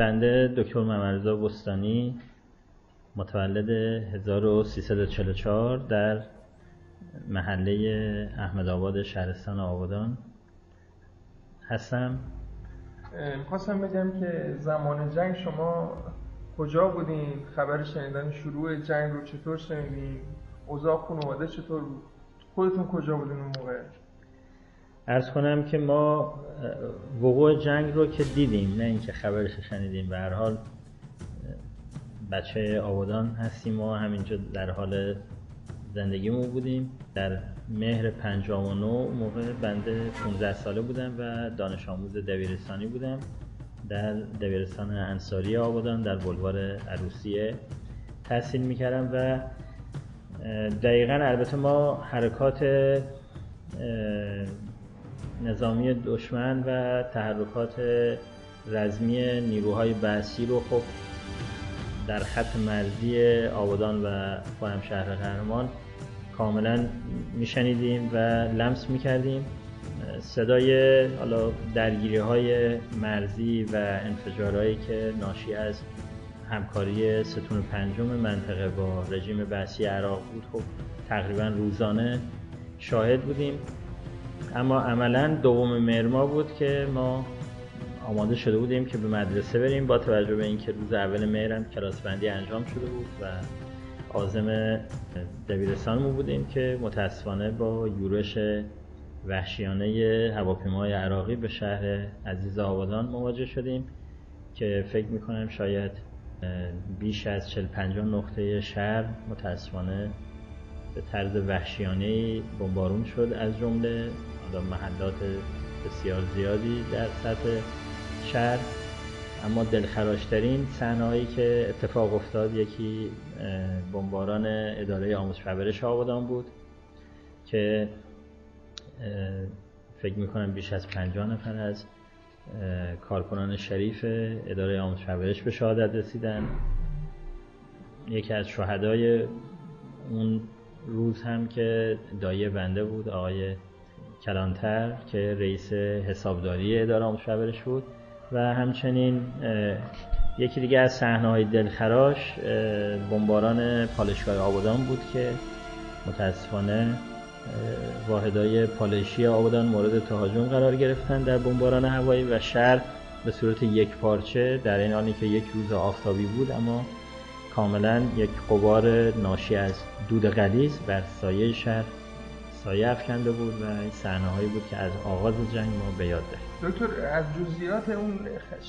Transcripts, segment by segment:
بنده دکتر ممرزا بستانی متولد 1344 در محله احمد آباد شهرستان آبادان هستم. می‌خواستم بگم که زمان جنگ شما کجا بودین؟ خبر شنیدن شروع جنگ رو چطور شنیدین؟ اوضاع خانواده چطور بود؟ خودتون کجا بودین اون موقع؟ ارز کنم که ما وقوع جنگ رو که دیدیم نه اینکه خبرش شنیدیم به هر حال بچه آبادان هستیم و همینجا در حال زندگیمون بودیم. در مهر 59 موقع بنده 15 ساله بودم و دانش آموز دبیرستانی بودم. در دبیرستان انصاری آبادان در بلوار عروسیه تحصیل می‌کردم و دقیقا البته ما حرکات نظامی دشمن و تحرکات رزمی نیروهای بحثی رو خب در خط مرزی آبادان و خواهم شهر قهرمان کاملا میشنیدیم و لمس می‌کردیم. صدای حالا درگیری های مرزی و انفجارهایی که ناشی از همکاری ستون پنجم منطقه با رژیم بحثی عراق بود خب تقریبا روزانه شاهد بودیم. اما عملا دوم مرما بود که ما آماده شده بودیم که به مدرسه بریم با توجه به اینکه روز اول مهرم کلاس بندی انجام شده بود و آزم دبیرستانمون بودیم که متاسفانه با یورش وحشیانه هواپیمای عراقی به شهر عزیز آبادان مواجه شدیم که فکر می‌کنم شاید بیش از 40 50 نقطه شهر متاسفانه به طرز وحشیانه بمبارون شد از جمله محلات بسیار زیادی در سطح شهر. اما دلخراشترین صحنه‌ای که اتفاق افتاد یکی بمباران اداره آموزش پرورش آبادان بود که فکر می‌کنم بیش از 50 نفر از کارکنان شریف اداره آموزش پرورش به شهادت رسیدن. یکی از شهدای اون روز هم که دایه بنده بود آقای کلانتر که رئیس حسابداری اداره آموزش بود. و همچنین یکی دیگه از صحنه های دلخراش بمباران پالشگاه آبادان بود که متاسفانه واحدهای پالشی آبادان مورد تهاجم قرار گرفتن در بمباران هوایی و شهر به صورت یک پارچه در این حالی که یک روز آفتابی بود اما کاملا یک قبار ناشی از دود غلیظ بر سایه شهر سایه افکنده بود و این صحنه هایی بود که از آغاز جنگ ما به یاد داریم. دکتر از جزئیات اون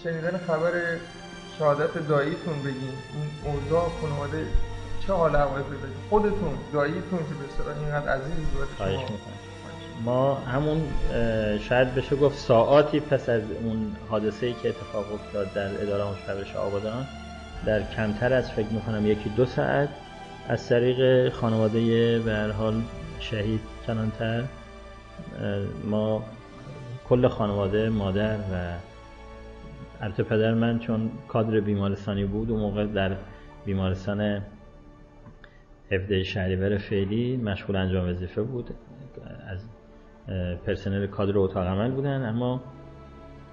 شنیدن خبر شهادت داییتون بگین. اون اوضاع خانواده چه حال هوایی پیدا خودتون داییتون که به اصطلاح اینقدر عزیز بود. ما همون شاید بشه گفت ساعاتی پس از اون حادثه ای که اتفاق افتاد در اداره مشورش آبادان در کمتر از فکر می‌کنم یکی دو ساعت از طریق خانواده به حال شهید کلانتر ما کل خانواده مادر و البته پدر من چون کادر بیمارستانی بود اون موقع در بیمارستان هفته شهریور فعلی مشغول انجام وظیفه بود. از پرسنل کادر اتاق عمل بودن اما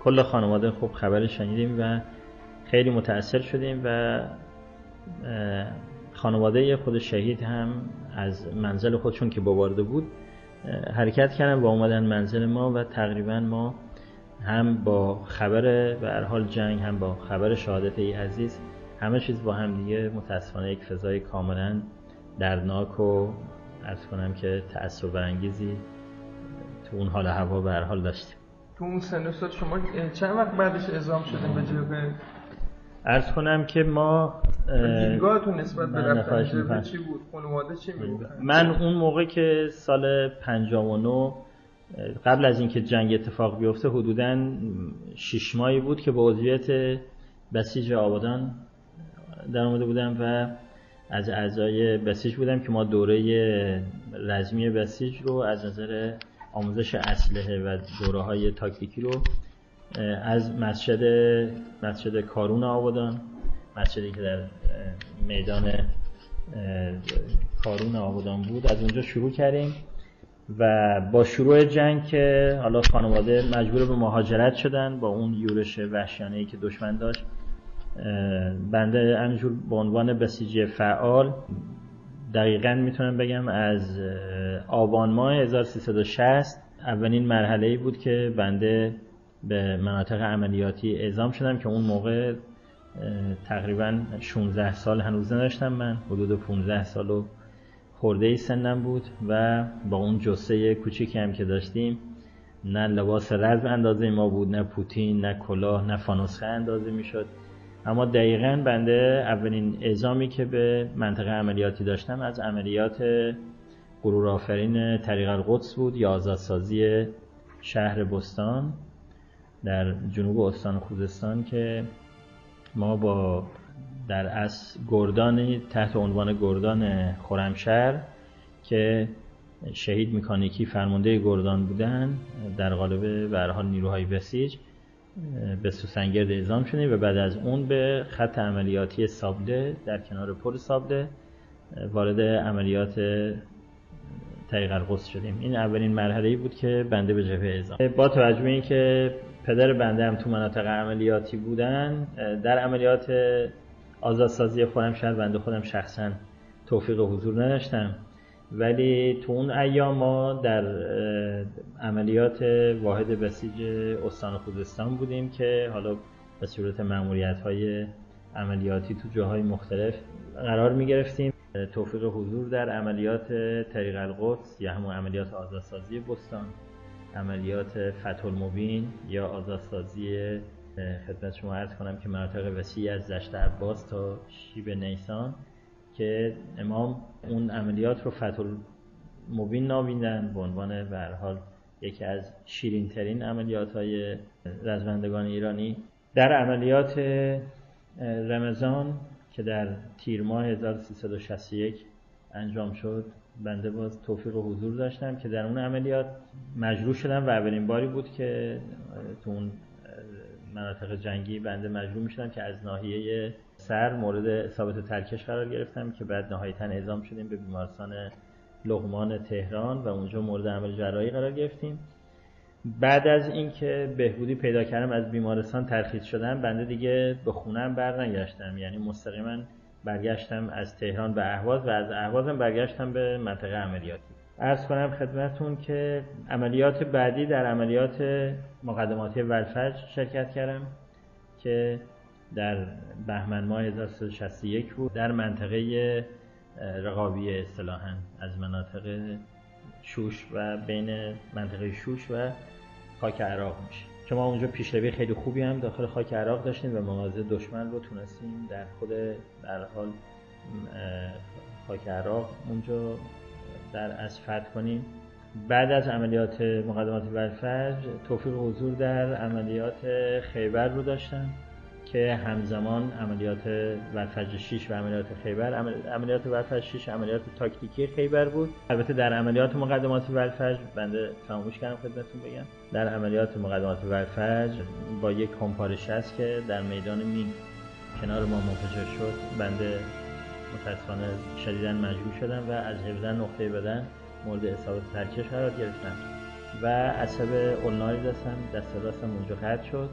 کل خانواده خوب خبر شنیدیم و خیلی متاثر شدیم و خانواده خود شهید هم از منزل خودشون که بابارده بود حرکت کردن و اومدن منزل ما و تقریبا ما هم با خبر به حال جنگ هم با خبر شهادت ای عزیز همه چیز با هم دیگه متاسفانه یک فضای کاملا دردناک و ارز کنم که تأثیر برانگیزی تو اون حال هوا به حال داشتیم. تو اون سن شما چند وقت بعدش اعزام شدیم به جبهه ارز کنم که ما دیدگاهتون نسبت به رفتن چی بود؟ خانواده چی من اون موقع که سال 59 قبل از اینکه جنگ اتفاق بیفته حدودا شش ماهی بود که به عضویت بسیج آبادان در آمده بودم و از اعضای بسیج بودم که ما دوره رزمی بسیج رو از نظر آموزش اسلحه و دوره های تاکتیکی رو از مسجد مسجد کارون آبادان مسجدی که در میدان کارون آبادان بود. از اونجا شروع کردیم و با شروع جنگ که حالا خانواده مجبور به مهاجرت شدن با اون یورش وحشیانه که دشمن داشت بنده همینجور به عنوان بسیجی فعال دقیقا می‌تونم بگم از آبان ماه 1360 اولین مرحله ای بود که بنده به مناطق عملیاتی اعزام شدم که اون موقع تقریبا 16 سال هنوز نداشتم من. حدود 15 سال و خورده سنم بود و با اون جسه کوچیکی هم که داشتیم نه لباس رزم اندازه ما بود نه پوتین نه کلاه نه فانوسخه اندازه می‌شد. اما دقیقا بنده اولین اعزامی که به منطقه عملیاتی داشتم از عملیات غرور آفرین طریق القدس بود یا آزادسازی شهر بستان. در جنوب استان خوزستان که ما با در از گردان تحت عنوان گردان خرمشهر که شهید میکانیکی فرمانده گردان بودن در قالب به نیروهای بسیج به سوسنگرد اعزام شدیم و بعد از اون به خط عملیاتی سابله در کنار پر سابله وارد عملیات طریق القدس شدیم. این اولین مرحله بود که بنده به جبهه اعزام. با توجه به اینکه پدر بنده هم تو مناطق عملیاتی بودن در عملیات آزادسازی خرمشهر بنده خودم شخصا توفیق حضور نداشتم. ولی تو اون ایام ما در عملیات واحد بسیج استان خوزستان بودیم که حالا به صورت معمولیت های عملیاتی تو جاهای مختلف قرار می گرفتیم. توفیق حضور در عملیات طریق القدس یا همون عملیات آزادسازی بستان. عملیات فتح المبین یا آزادسازی خدمت شما عرض کنم که مناطق وسیعی از دشت عباس تا شیب نیسان که امام اون عملیات رو فتح المبین ناویندن به عنوان به حال یکی از شیرین ترین عملیات های رزمندگان ایرانی. در عملیات رمضان که در تیر ماه 1361 انجام شد بنده باز توفیق و حضور داشتم که در اون عملیات مجروح شدم و اولین باری بود که تو اون مناطق جنگی بنده مجبور می‌شدم که از ناحیه سر مورد اصابت ترکش قرار گرفتم که بعد نهایتا اعزام شدیم به بیمارستان لغمان تهران و اونجا مورد عمل جراحی قرار گرفتیم. بعد از اینکه بهبودی پیدا کردم از بیمارستان ترخیص شدم بنده دیگه به خونم برنگشتم. یعنی مستقیما برگشتم از تهران به اهواز و از اهوازم برگشتم به منطقه عملیاتی. ارز کنم خدمتون که عملیات بعدی در عملیات مقدماتی ولفج شرکت کردم که در بهمن ماه 1361 بود در منطقه رقابیه اصطلاحا از مناطق شوش و بین منطقه شوش و خاک عراق میشه. که ما اونجا پیشروی خیلی خوبی هم داخل خاک عراق داشتیم و مواضع دشمن رو تونستیم در خود در حال خاک عراق اونجا در از فتح کنیم بعد از عملیات مقدمات ولفج توفیق حضور در عملیات خیبر رو داشتم که همزمان عملیات ورفج 6 و عملیات خیبر عملیات ورفج 6 عملیات تاکتیکی خیبر بود. البته در عملیات مقدمات ورفج بنده فراموش کردم خدمتتون بگم. در عملیات مقدمات ورفج با یک کمپارش است که در میدان مین کنار ما منفجر شد بنده متاسفانه شدیدا مجبور شدم و از 17 نقطه بدن مورد اصابت ترکش قرار گرفتم. و عصب اولناری دستم دست راستم اونجا قطع شد.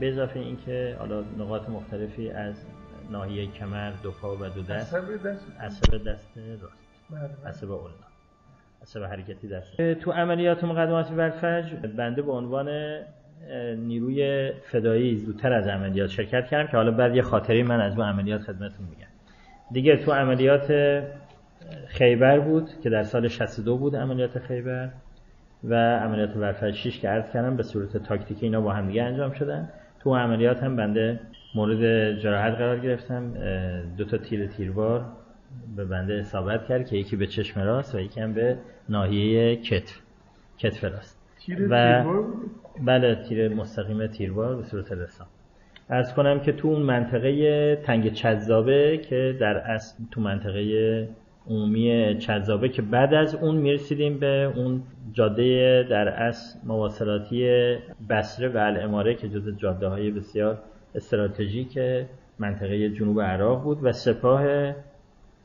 به اضافه اینکه حالا نقاط مختلفی از ناحیه کمر دو پا و دو دست. عصب دست. راست. بله. عصب اولنا. عصب حرکتی دست. تو عملیات مقدماتی ورفج بنده به عنوان نیروی فدایی زودتر از عملیات شرکت کردم که حالا بعد یه خاطری من از اون عملیات خدمتتون میگم. دیگه تو عملیات خیبر بود که در سال 62 بود عملیات خیبر و عملیات ورفج 6 که عرض کردم به صورت تاکتیکی اینا با هم دیگه انجام شدن. تو عملیات هم بنده مورد جراحت قرار گرفتم دو تا تیر تیربار به بنده اصابت کرد که یکی به چشم راست و یکی هم به ناحیه کتف کتف راست. تیر و بله تیر مستقیم تیربار به صورت رسان ارز کنم که تو اون منطقه تنگ چذابه که در اصل تو منطقه عمومی چذابه که بعد از اون می‌رسیدیم به اون جاده در اصل مواصلاتی بسره و الاماره که جز جاده های بسیار استراتژیک منطقه جنوب عراق بود و سپاه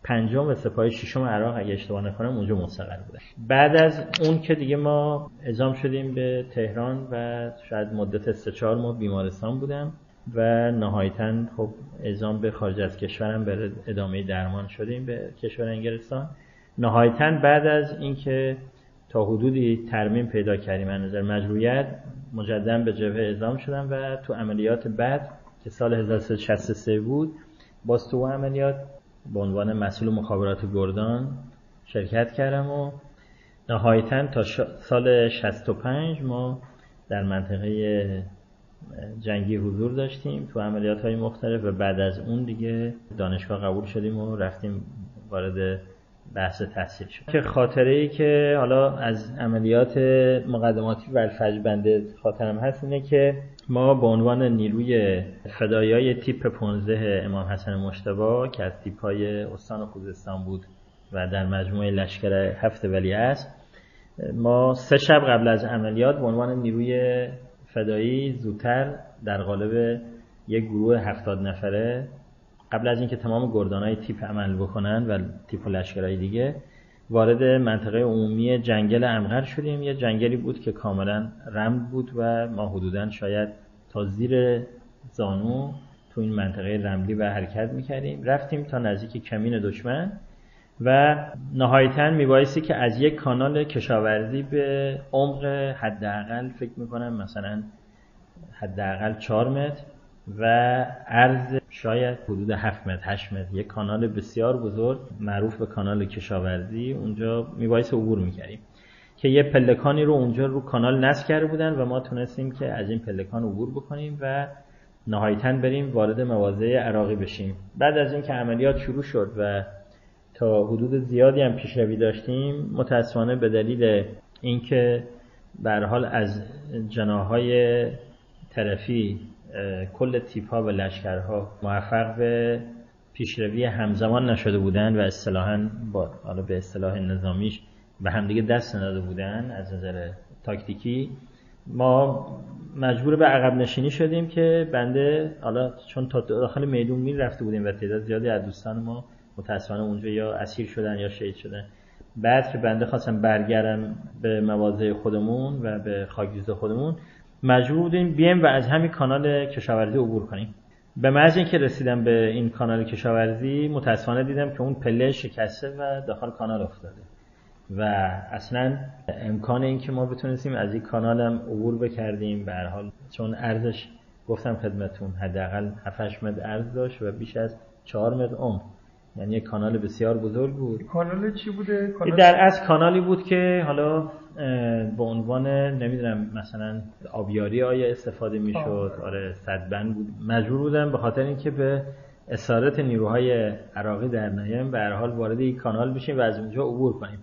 پنجم و سپاه ششم عراق اگه اشتباه نکنم اونجا مستقر بوده. بعد از اون که دیگه ما اعزام شدیم به تهران و شاید مدت سه چهار ماه بیمارستان بودم. و نهایتا خب اعزام به خارج از کشورم به ادامه درمان شدیم به کشور انگلستان. نهایتا بعد از اینکه تا حدودی ترمیم پیدا کردیم از نظر مجرویت مجددا به جبهه اعزام شدم و تو عملیات بعد که سال 1363 بود باز تو عملیات به عنوان مسئول مخابرات گردان شرکت کردم و نهایتا تا سال 65 ما در منطقه جنگی حضور داشتیم تو عملیات های مختلف و بعد از اون دیگه دانشگاه قبول شدیم و رفتیم وارد بحث تحصیل شد. که خاطره ای که حالا از عملیات مقدماتی و بنده خاطرم هست اینه که ما به عنوان نیروی فدایای تیپ 15 امام حسن مشتبا که از تیپ های استان خوزستان بود و در مجموعه لشکر هفت ولی است ما سه شب قبل از عملیات به عنوان نیروی فدایی زودتر در قالب یک گروه هفتاد نفره قبل از اینکه تمام گردانهای تیپ عمل بکنن و تیپ و دیگه وارد منطقه عمومی جنگل امغر شدیم. یه جنگلی بود که کاملا رمد بود و ما حدودا شاید تا زیر زانو تو این منطقه رملی و حرکت می‌کردیم. رفتیم تا نزدیک کمین دشمن. و نهایتا میبایستی که از یک کانال کشاورزی به عمق حداقل فکر می‌کنم مثلا حداقل 4 متر و عرض شاید حدود 7 متر 8 متر. یک کانال بسیار بزرگ معروف به کانال کشاورزی. اونجا میبایست عبور می‌کردیم که یه پلکانی رو اونجا رو کانال نصب کرده بودن و ما تونستیم که از این پلکان عبور بکنیم و نهایتا بریم وارد مواضع عراقی بشیم. بعد از اینکه عملیات شروع شد و تا حدود زیادی هم پیشروی داشتیم متاسفانه به دلیل اینکه به حال از جناهای طرفی کل تیپ ها و لشکرها موفق به پیشروی همزمان نشده بودن و اصطلاحا با حالا به اصطلاح نظامیش به همدیگه دست نداده بودن از نظر تاکتیکی. ما مجبور به عقب نشینی شدیم که بنده حالا چون تا داخل میدون میل رفته بودیم و تعداد زیادی از دوستان ما متاسفانه اونجا یا اسیر شدن یا شهید شدن. بعد که بنده خواستم برگردم به مواضع خودمون و به خاکریز خودمون مجبور بودیم بیم و از همین کانال کشاورزی عبور کنیم. به محض اینکه رسیدم به این کانال کشاورزی متاسفانه دیدم که اون پله شکسته و داخل کانال افتاده. و اصلا امکان اینکه ما بتونستیم از این کانال هم عبور بکردیم به حال چون ارزش گفتم خدمتون حداقل 7 متر ارز داشت و بیش از 4 متر عمق یعنی یک کانال بسیار بزرگ بود. کانال چی بوده؟ کانال در از کانالی بود که حالا به عنوان نمی‌دونم مثلا آبیاری آیا استفاده می‌شد؟ آره صدبند بود. مجبور بودم به خاطر اینکه به اسارت نیروهای عراقی در نیم به هر حال وارد این کانال بشیم و از اونجا عبور کنیم.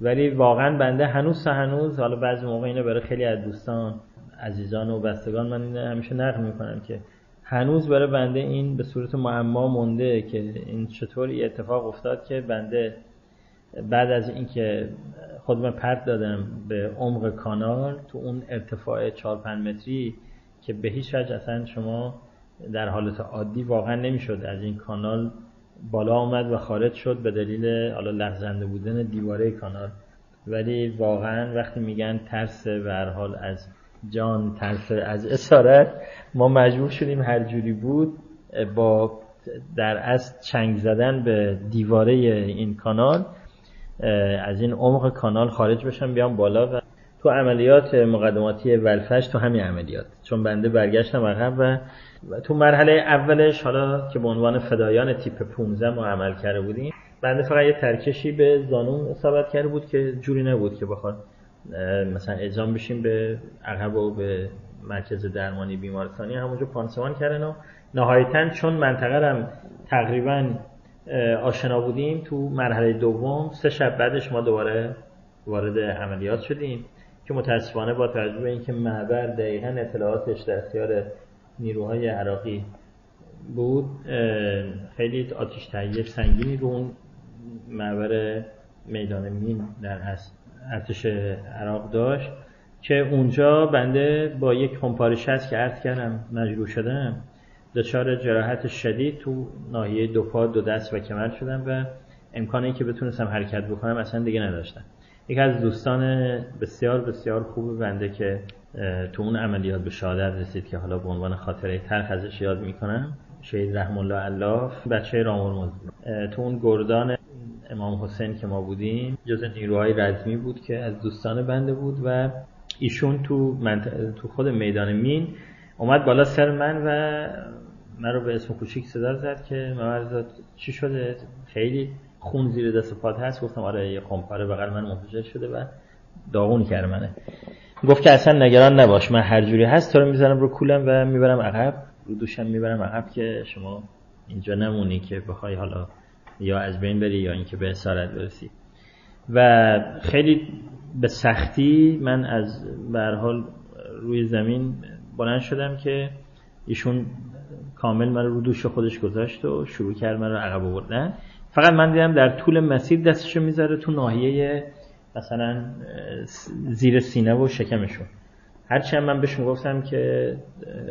ولی واقعا بنده هنوز تا هنوز حالا بعضی موقع اینو برای خیلی از دوستان عزیزان و بستگان من همیشه نقل می‌کنم که هنوز برای بنده این به صورت معما مونده که این چطوری اتفاق افتاد که بنده بعد از اینکه خودم پرت دادم به عمق کانال تو اون ارتفاع 4 5 متری که به هیچ وجه اصلا شما در حالت عادی واقعا نمی‌شد. از این کانال بالا آمد و خارج شد به دلیل حالا لغزنده بودن دیواره کانال. ولی واقعا وقتی میگن ترس هر حال از جان ترس از اسارت. ما مجبور شدیم هر جوری بود با در از چنگ زدن به دیواره این کانال از این عمق کانال خارج بشم بیام بالا و تو عملیات مقدماتی ولفش تو همین عملیات. چون بنده برگشتم عقب و تو مرحله اولش حالا که به عنوان فدایان تیپ 15 ما عمل کرده بودیم بنده فقط یه ترکشی به زانون اصابت کرده بود که جوری نبود که بخواد مثلا اعزام بشیم به عقب و به مرکز درمانی بیمارستانی همونجا پانسمان کردن و نهایتا چون منطقه هم تقریبا آشنا بودیم تو مرحله دوم سه شب بعدش ما دوباره وارد عملیات شدیم که متاسفانه با توجه به اینکه معبر دقیقا اطلاعاتش در اختیار نیروهای عراقی بود خیلی آتیش تهیه سنگینی رو اون معبر میدان مین در ارتش عراق داشت که اونجا بنده با یک خمپاره که عرض کردم مجروح شدم دچار جراحت شدید تو ناحیه دو پا دو دست و کمر شدم و امکانی که بتونستم حرکت بکنم اصلا دیگه نداشتم. یکی از دوستان بسیار بسیار خوب بنده که تو اون عملیات به شهادت رسید که حالا به عنوان خاطره تلخ ازش یاد می‌کنم شهید رحم الله علاف بچه رامور تو اون گردان امام حسین که ما بودیم جز نیروهای رزمی بود که از دوستان بنده بود و ایشون تو, تو خود میدان مین اومد بالا سر من و من رو به اسم کوچیک صدا زد که ممرزاد چی شده؟ خیلی خون زیر دست پات هست. گفتم آره یه خمپاره بغل من منفجر شده و داغون کرد منه. گفت که اصلا نگران نباش من هر جوری هست تو رو می‌زنم رو کولم و می‌برم عقب رو دوشم می‌برم عقب که شما اینجا نمونی که بخوای حالا یا از بین بری یا اینکه به اسارت برسی. و خیلی به سختی من از به حال روی زمین بلند شدم که ایشون کامل من رو دوش خودش گذاشت و شروع کرد من رو عقب آوردن. فقط من دیدم در طول مسیر دستشو می‌ذاره تو ناحیه مثلا زیر سینه و شکمشون هرچی من بهش گفتم که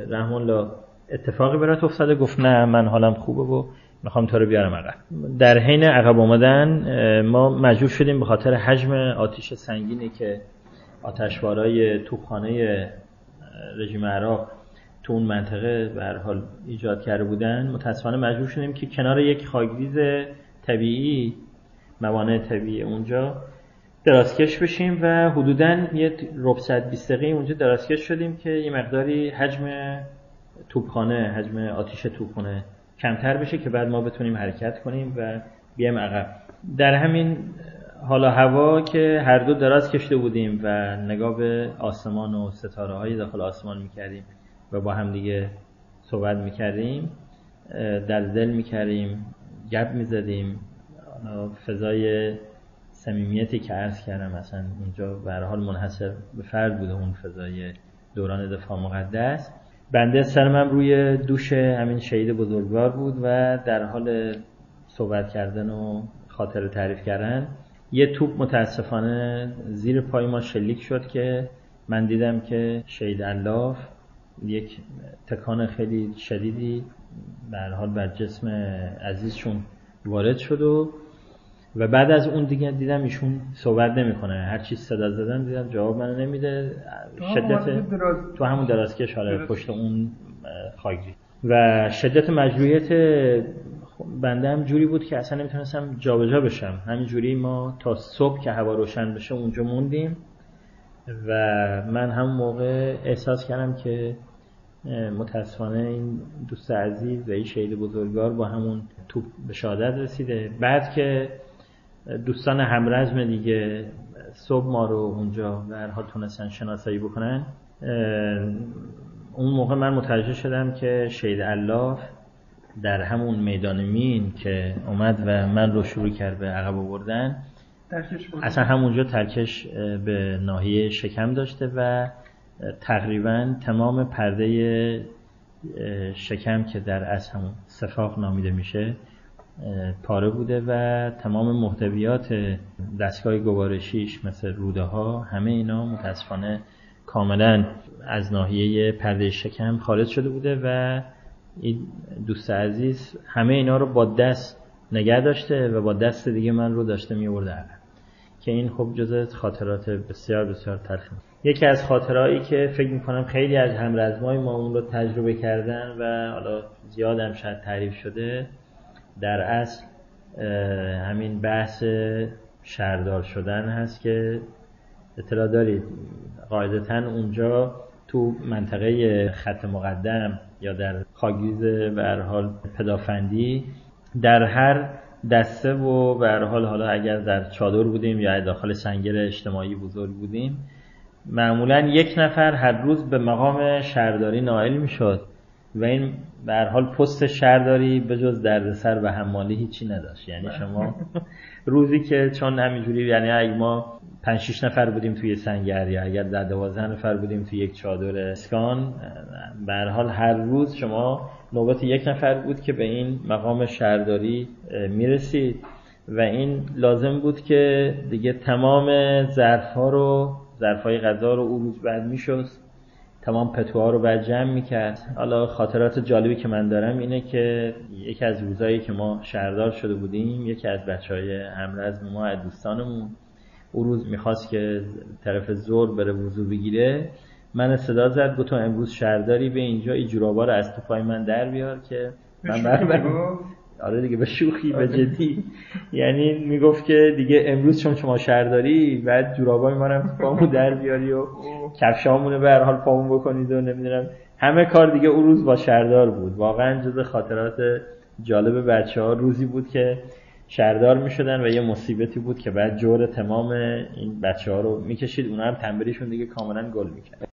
رحمان الله اتفاقی برات افتاده. گفت نه من حالم خوبه و می‌خوام تو رو بیارم عقب. در حین عقب آمدن ما مجبور شدیم به خاطر حجم آتیش سنگینی که آتشوارای توپخانه رژیم عراق تو اون منطقه به حال ایجاد کرده بودن متاسفانه مجبور شدیم که کنار یک خاکریز طبیعی موانع طبیعی اونجا درازکش بشیم و حدودا یه ربع 20 دقیقه اونجا درازکش شدیم که یه مقداری حجم توپخانه حجم آتیش توپخانه کمتر بشه که بعد ما بتونیم حرکت کنیم و بیایم عقب. در همین حالا هوا که هر دو دراز کشته بودیم و نگاه به آسمان و ستاره های داخل آسمان می‌کردیم و با هم دیگه صحبت می‌کردیم در دل می‌کردیم گپ می‌زدیم. فضای صمیمیتی که عرض کردم مثلا اونجا به حال منحصر به فرد بوده اون فضای دوران دفاع مقدس. بنده سرمم روی دوش همین شهید بزرگوار بود و در حال صحبت کردن و خاطر تعریف کردن یه توپ متاسفانه زیر پای ما شلیک شد که من دیدم که شهید الاف یک تکان خیلی شدیدی در حال بر جسم عزیزشون وارد شد و و بعد از اون دیگه دیدم ایشون صحبت نمی‌کنه. هر چیز صدا زدن دیدم جواب منو نمیده. شدت تو همون درازکش حالا پشت اون خاگری و شدت مجبوریت بنده هم جوری بود که اصلا نمی‌تونستم جابجا بشم. همین جوری ما تا صبح که هوا روشن بشه اونجا موندیم. و من هم موقع احساس کردم که متاسفانه این دوست عزیز و این شهید بزرگوار با همون توپ به شهادت رسیده. بعد که دوستان همرزم دیگه صبح ما رو اونجا در حال تونستن شناسایی بکنن. اون موقع من متوجه شدم که شهید الله در همون میدان مین که اومد و من رو شروع کرد به عقب آوردن. اصلا همونجا ترکش به ناحیه شکم داشته و تقریبا تمام پرده شکم که در از همون سفاق نامیده میشه پاره بوده و تمام محتویات دستگاه گوارشیش مثل روده ها همه اینا متاسفانه کاملا از ناحیه پرده شکم خارج شده بوده و این دوست عزیز همه اینا رو با دست نگه داشته و با دست دیگه من رو داشته می که این خب جز خاطرات بسیار بسیار تلخ یکی از خاطرهایی که فکر می‌کنم خیلی از همرزمای ما اون رو تجربه کردن و حالا زیادم شاید تعریف شده در اصل همین بحث شهردار شدن هست که اطلاع دارید. قاعدتا اونجا تو منطقه خط مقدم یا در خاگیز به حال پدافندی در هر دسته و به حال حالا اگر در چادر بودیم یا داخل سنگر اجتماعی بزرگ بودیم معمولا یک نفر هر روز به مقام شهرداری نائل می‌شد. و این به حال پست شهرداری به جز دردسر و حمالی هیچی نداشت. یعنی شما روزی که چون همینجوری یعنی اگه ما 5 6 نفر بودیم توی سنگر یا اگر در 12 نفر بودیم توی یک چادر اسکان به حال هر روز شما نوبت یک نفر بود که به این مقام شهرداری می‌رسید. و این لازم بود که دیگه تمام ظرف ها رو ظرف های غذا رو او روز بعد میشست تمام پتوها رو بعد جمع می‌کرد. حالا خاطرات جالبی که من دارم اینه که یکی از روزایی که ما شهردار شده بودیم یکی از بچه های همرزم ما از دوستانمون او روز می‌خواست که طرف زور بره وضو بگیره. من صدا زد گفت تو امروز شهرداری به اینجا این جورابا رو از تو پای من در بیار که من بر آره دیگه به شوخی به آره. جدی. یعنی می‌گفت که دیگه امروز چون شما شهرداری بعد جورابای منم پامو در بیاری و کفشامونو به هر حال پامون بکنید و نمی‌دونم. همه کار دیگه اون روز با شهردار بود. واقعا جز خاطرات جالب بچه ها روزی بود که شهردار می‌شدن و یه مصیبتی بود که بعد جور تمام این بچه ها رو می‌کشید. اونا هم تنبریشون دیگه کاملا گل می‌کرد